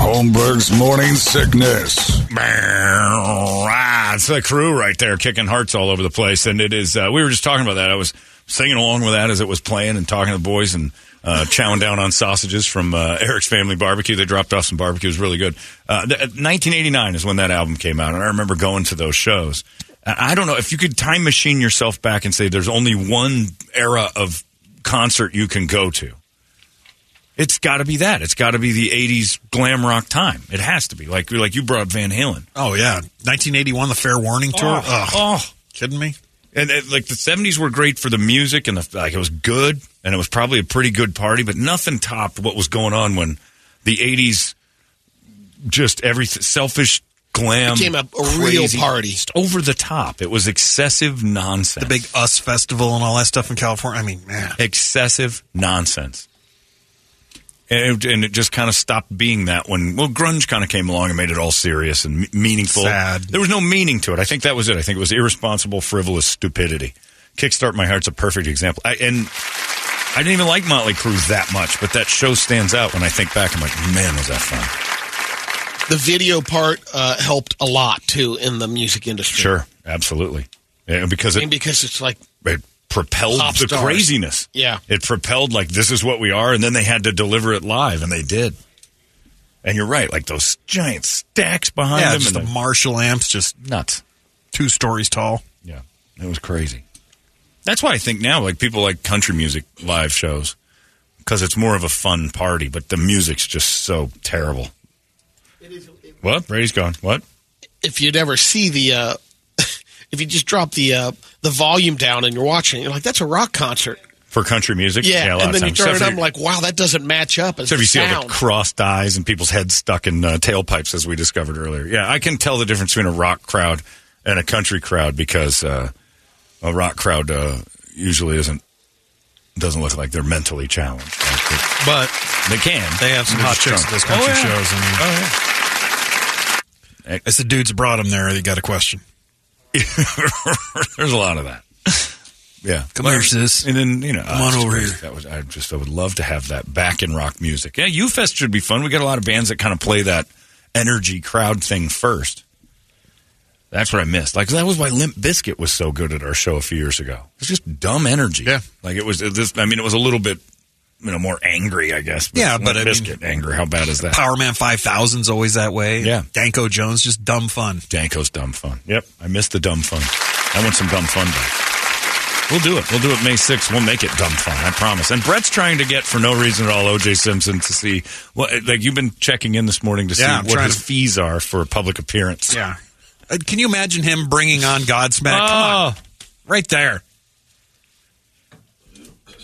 Holmberg's morning sickness. Ah, it's the crew right there kicking hearts all over the place. And it is, uh, we were just talking about that. I was singing along with that as it was playing and talking to the boys and uh, chowing down on sausages from uh, Eric's Family Barbecue. They dropped off some barbecue. It was really good. Uh, th- 1989 is when that album came out. And I remember going to those shows. I don't know if you could time machine yourself back and say there's only one era of concert you can go to. It's got to be that. It's got to be the '80s glam rock time. It has to be. Like like you brought up Van Halen. Oh yeah, 1981, the Fair Warning tour. Oh, oh. kidding me? And, and, like the '70s were great for the music and the like. It was good and it was probably a pretty good party, but nothing topped what was going on when the '80s just every selfish glam Became a- a real party. over the top. It was excessive nonsense. The big Us Festival and all that stuff in California. I mean, man, excessive nonsense. And it, and it just kind of stopped being that when well grunge kind of came along and made it all serious and m- meaningful. Sad. There was no meaning to it. I think that was it. I think it was irresponsible, frivolous stupidity. Kickstart My Heart's a perfect example. I, and I didn't even like Motley Crue that much, but that show stands out when I think back. I'm like, man, was that fun? The video part uh, helped a lot too in the music industry. Sure, absolutely. Yeah, because I mean, because it's like it propelled Pop the stars. craziness. Yeah. It propelled like this is what we are, and then they had to deliver it live, and they did. And you're right, like those giant stacks behind yeah, them, just the and the Marshall amps, just nuts. two stories tall. Yeah, it was crazy. That's why I think now, like people like country music live shows, because it's more of a fun party, but the music's just so terrible. What? Brady's gone. What? if you'd ever see the, uh, if you just drop the uh, the volume down and you're watching, you're like, that's a rock concert. For country music? Yeah, a lot and of then you times. turn it Except up, for- like, wow, that doesn't match up. As So if you the see all the crossed eyes and people's heads stuck in uh, tailpipes, as we discovered earlier. Yeah, I can tell the difference between a rock crowd and a country crowd because uh, a rock crowd uh, usually isn't doesn't look like they're mentally challenged. Like But they, they can. they have some hot chicks at those country Oh, yeah. shows. I mean, Oh yeah. it's the dudes brought them there. You got a question. There's a lot of that. Yeah, Come here, sis. And then you know, Come on over crazy. here. That was I just I would love to have that back in rock music. Yeah, U Fest should be fun. We got a lot of bands that kind of play that energy crowd thing first. That's what I missed. Like that was why Limp Bizkit was so good at our show a few years ago. It's just dumb energy. Yeah. like it was. This, I mean, it was a little bit, you know, more angry, I guess. Yeah, Limp but I mean- Bizkit angry. How bad is that? Power Man 5000's always that way. Yeah. Danko Jones, just dumb fun. Danko's dumb fun. Yep, I miss the dumb fun. I want some dumb fun back. We'll do it. We'll do it May 6th. We'll make it dumb fun. I promise. And Brett's trying to get, for no reason at all, OJ Simpson to see what, like, you've been checking in this morning to see Yeah, what his to- fees are for a public appearance. Yeah. Uh, can you imagine him bringing on Godsmack? Come on. Oh, Right there.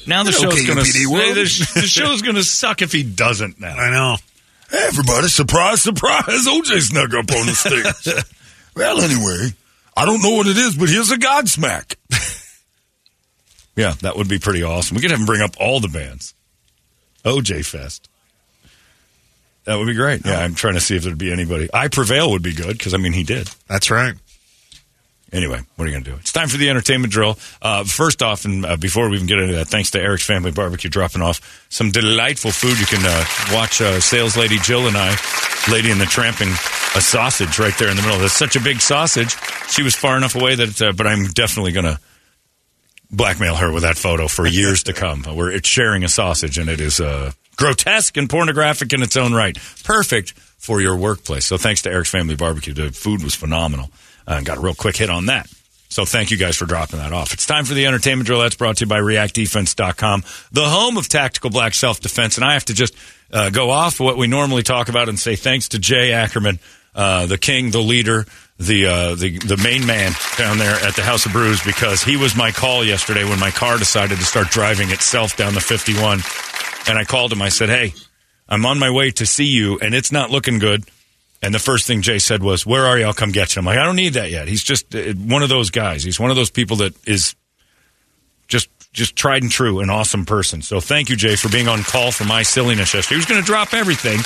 Now the Hello, show's going to KUPD the, the show's going to suck if he doesn't now. I know. Hey, everybody, surprise, surprise. OJ snuck up on the stage. well, anyway, I don't know what it is, but here's a Godsmack. Yeah, that would be pretty awesome. We could have him bring up all the bands. OJ Fest. That would be great. Yeah, oh. I'm trying to see if there'd be anybody. I Prevail would be good because, I mean, he did. That's right. Anyway, what are you going to do? It's time for the entertainment drill. Uh, first off, and uh, before we even get into that, thanks to Eric's Family Barbecue dropping off some delightful food. You can uh, watch uh, sales lady Jill and I, Lady in the Tramping, a sausage right there in the middle. That's such a big sausage. She was far enough away that, uh, but I'm definitely going to blackmail her with that photo for years to come. We're it's sharing a sausage, and it is uh, grotesque and pornographic in its own right. Perfect for your workplace. So thanks to Eric's Family Barbecue. The food was phenomenal. Uh, got a real quick hit on that. So thank you guys for dropping that off. It's time for the entertainment drill. That's brought to you by reactdefense.com, the home of tactical black self defense. And I have to just uh, go off what we normally talk about and say thanks to Jay Ackerman, uh, the king, the leader, the, uh, the the main man down there at the House of Brews because he was my call yesterday when my car decided to start driving itself down the 51. And I called him. I said, "Hey, I'm on my way to see you, and it's not looking good." And the first thing Jay said was, "Where are you? I'll come get you." I'm like, "I don't need that yet." He's just uh, one of those guys. He's one of those people that is just just tried and true, an awesome person. So thank you, Jay, for being on call for my silliness yesterday. He was going to drop everything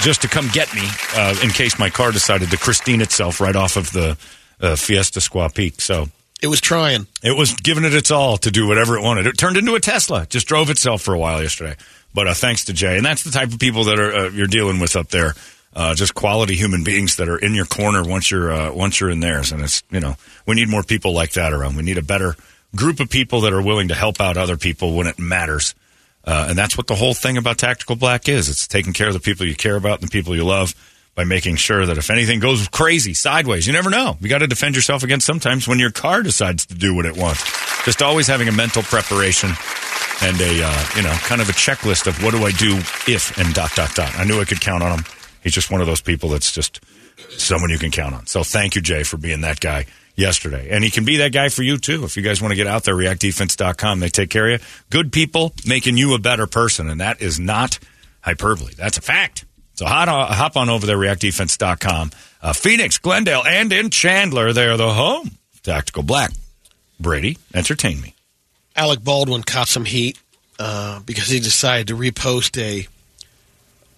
just to come get me uh, in case my car decided to Christine itself right off of the uh, Piestewa Squaw Peak. So It was trying. it was giving it its all to do whatever it wanted. It turned into a Tesla. It just drove itself for a while yesterday. But uh, thanks to Jay, and that's the type of people that are uh, you're dealing with up there. Uh, just quality human beings that are in your corner once you're uh, once you're in theirs, and it's you know we need more people like that around. We need a better group of people that are willing to help out other people when it matters, uh, and that's what the whole thing about Tactical Black is. It's taking care of the people you care about and the people you love by making sure that if anything goes crazy sideways, you never know. You got to defend yourself against sometimes when your car decides to do what it wants. Just always having a mental preparation and a uh, you know kind of a checklist of what do I do if and dot dot dot. I knew I could count on him. He's just one of those people that's just someone you can count on. So thank you, Jay, for being that guy yesterday. And he can be that guy for you too. If you guys want to get out there, reactdefense.com. They take care of you. Good people making you a better person, and that is not hyperbole. That's a fact. So hop on, hop on over there, reactdefense.com. Uh, Phoenix, Glendale, and in Chandler, they're the home. Tactical Black. Brady, entertain me. Alec Baldwin caught some heat uh, because he decided to repost a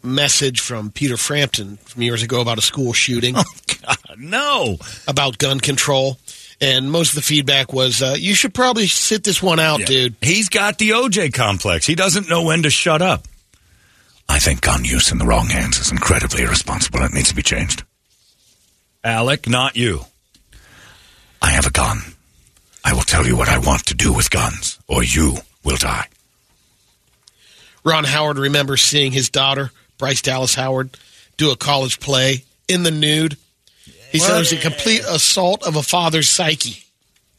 message from Peter Frampton from years ago about a school shooting Oh, God, no. about gun control. And most of the feedback was, uh, you should probably sit this one out, dude. He's got the OJ complex. He doesn't know when to shut up. I think gun use in the wrong hands is incredibly irresponsible. It needs to be changed. Alec, not you. I have a gun. I will tell you what I want to do with guns, or you will die. Ron Howard remembers seeing his daughter, Bryce Dallas Howard, do a college play in the nude. He said it was a complete assault of a father's psyche.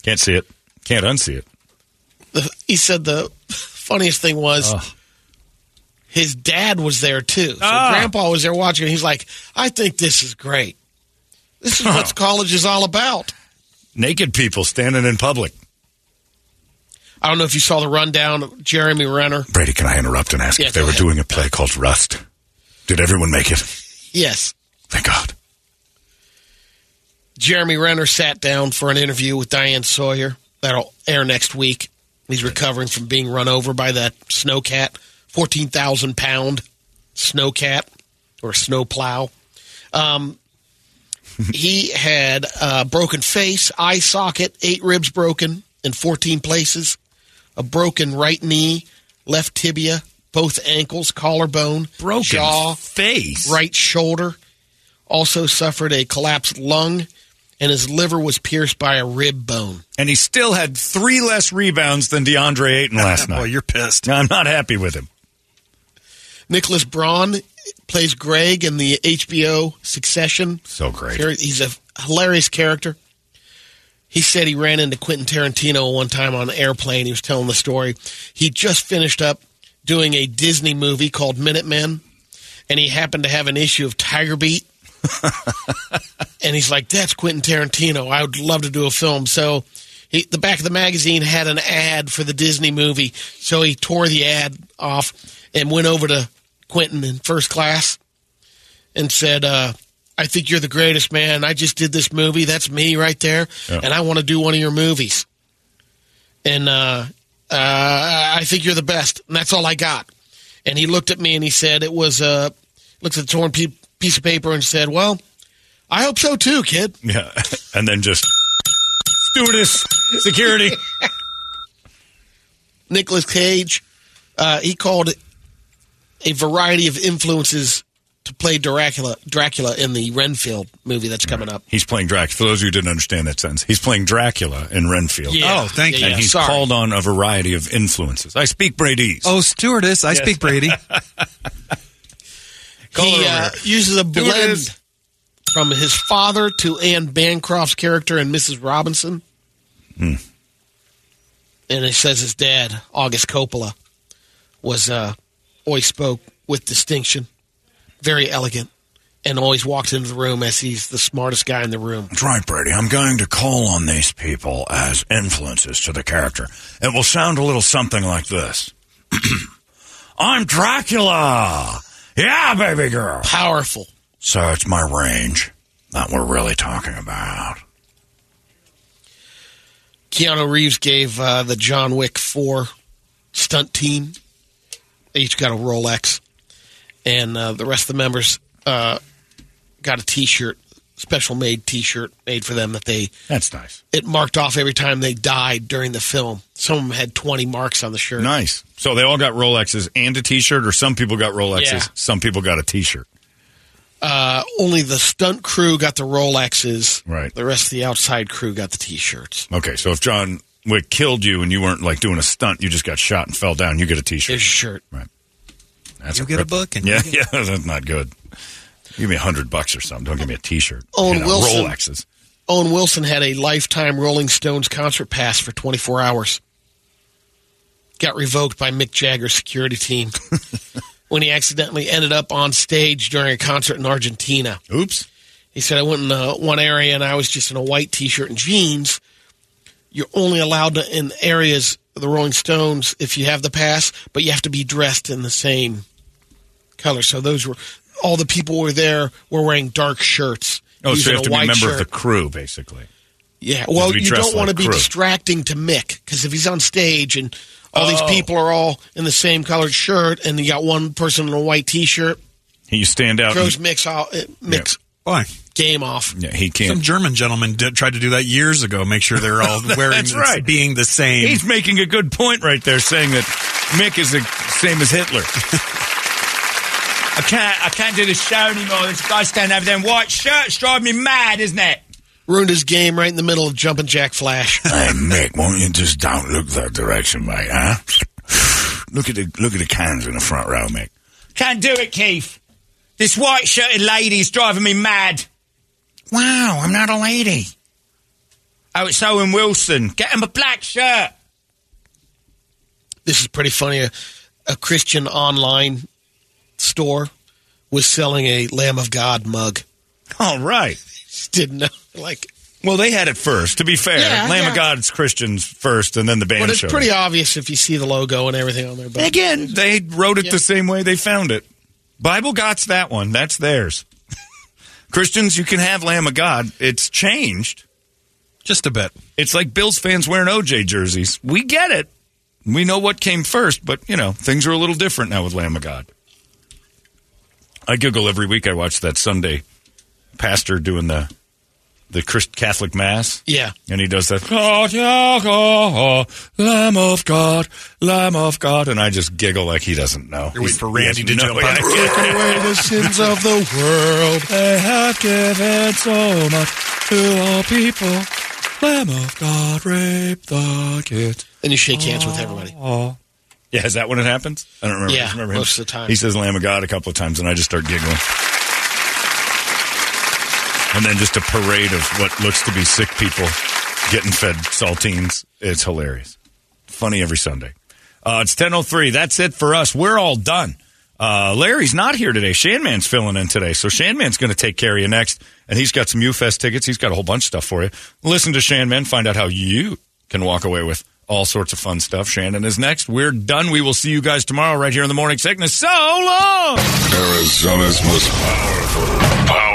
Can't see it. Can't unsee it. The, he said the funniest thing was his dad was there too. So Ah. grandpa was there watching, he's like, I think this is great. This is what college is all about. Naked people standing in public. I don't know if you saw the rundown of Jeremy Renner. Brady, can I interrupt and ask Yeah, if they go were ahead. doing a play called Rust? Did everyone make it? Yes. Thank God. Jeremy Renner sat down for an interview with Diane Sawyer. That'll air next week. He's recovering from being run over by that snowcat, 14,000 pound snowcat or snowplow. Um, he had a broken face, eye socket, eight ribs broken in 14 places, a broken right knee, left tibia, both ankles, collarbone, Broken jaw, face. right shoulder. Also suffered a collapsed lung, and his liver was pierced by a rib bone. And he still had three less rebounds than DeAndre Ayton last night. Boy, you're pissed. I'm not happy with him. Nicholas Braun plays Greg in the HBO Succession. So great. He's a hilarious character. He said he ran into Quentin Tarantino one time on an airplane. He was telling the story. He just finished up doing a Disney movie called Minutemen, and he happened to have an issue of Tiger Beat. and he's like, "That's Quentin Tarantino. I would love to do a film." So, he, the back of the magazine had an ad for the Disney movie. So he tore the ad off and went over to Quentin in first class and said, uh, I think you're the greatest, man. I just did this movie. That's me right there. Yeah. And I want to do one of your movies. And uh, uh, I think you're the best. And that's all I got. And he looked at me and he said, it was, uh, looked at the torn pe- piece of paper and said, well, I hope so too, kid. Yeah. And then just stewardess, security. Nicolas Cage, uh, he called it a variety of influences to play Dracula, Dracula in the Renfield movie that's coming up. He's playing Dracula. For those of you who didn't understand that sentence, he's playing Dracula in Renfield. Oh, thank you. And he's Sorry. called on a variety of influences. I speak Brady's. Oh, stewardess, I speak Brady. He uh, uses a blend from his father to Anne Bancroft's character and Mrs. Robinson. Hmm. And it says his dad, August Coppola, was uh, always spoke with distinction, very elegant, and always walked into the room as he's the smartest guy in the room. That's right, Brady. I'm going to call on these people as influences to the character. It will sound a little something like this. I'm Dracula. Yeah, baby girl. Powerful. So it's my range that we're really talking about. Keanu Reeves gave uh, the John Wick 4 stunt team, they each got a Rolex, and uh, the rest of the members uh, got a t shirt, special made t shirt made for them that they, That's nice. it marked off every time they died during the film. Some of them had 20 marks on the shirt. Nice. So they all got Rolexes and a T-shirt, or some people got Rolexes, Yeah. some people got a T-shirt. Uh, only the stunt crew got the Rolexes. Right. The rest of the outside crew got the t shirts. Okay, so if John Wick killed you and you weren't like doing a stunt, you just got shot and fell down, you get a T-shirt. Here's your shirt. That's You'll get a rip. book and yeah, you yeah, that's not good. Give me a hundred bucks or something. Don't give me a T-shirt. Owen You know, Wilson. Rolexes. Owen Wilson had a lifetime Rolling Stones concert pass for 24 hours. Got revoked by Mick Jagger's security team when he accidentally ended up on stage during a concert in Argentina. Oops. He said, I went in uh, one area and I was just in a white t shirt and jeans. You're only allowed to, in areas the Rolling Stones if you have the pass, but you have to be dressed in the same color. So those were all the people were there were wearing dark shirts. Oh, so you have to be a member shirt. of the crew, basically. Yeah, well, be you don't want to be crew. distracting to Mick because if he's on stage and all these Oh. people are all in the same colored shirt and you got one person in a white T-shirt, You stand out. throws And, Mick's, off, uh, Mick's Why? game off. yeah, he can't. Some German gentleman did, tried to do that years ago. Make sure they're all wearing That's the- right. being the same. He's making a good point right there, saying that Mick is the same as Hitler. I can't. I can't do the show anymore. This guy standing over there in white shirts driving me mad, isn't it? Ruined his game right in the middle of jumping Jack Flash. Hey, Mick, won't you just don't look that direction, mate, huh? Look at the look at the cans in the front row, Mick. Can't do it, Keith. This white shirted lady is driving me mad. Wow, I'm not a lady. Oh, it's Owen Wilson. Get him a black shirt. this is pretty funny. A, a Christian online store was selling a Lamb of God mug. All right. Just didn't know. Like, Well, they had it first. To be fair, Yeah, Lamb yeah. of God's Christians first, and then the band but it's showed pretty obvious if you see the logo and everything on there. But Again, they wrote it Yeah. the same way they found it. Bible Got's that one. That's theirs. Christians, you can have Lamb of God. It's changed. Just a bit. It's like Bills fans wearing OJ jerseys. We get it. We know what came first, but you know things are a little different now with Lamb of God. I giggle every week. I watch that Sunday pastor doing the the Christ Catholic mass. yeah, And he does that, God, yeah, God, oh, Lamb of God, Lamb of God. And I just giggle like he doesn't know. You're waiting for Randy to jump on. idea. away the sins of the world. They have given so much to all people. Lamb of God, rape the kids. Then you shake hands with everybody. Oh. Yeah, is that when it happens? I don't remember. Yeah, Just remember him. most of the time. He says Lamb of God a couple of times, and I just start giggling. And then just a parade of what looks to be sick people getting fed saltines. It's hilarious. Funny every Sunday. Uh, it's 10.03. That's it for us. We're all done. Uh, Larry's not here today. Shanman's filling in today. So Shanman's going to take care of you next. And he's got some UFest tickets. He's got a whole bunch of stuff for you. Listen to Shanman. Find out how you can walk away with all sorts of fun stuff. Shannon is next. We're done. We will see you guys tomorrow right here in the Morning Sickness. So long! Arizona's most powerful, powerful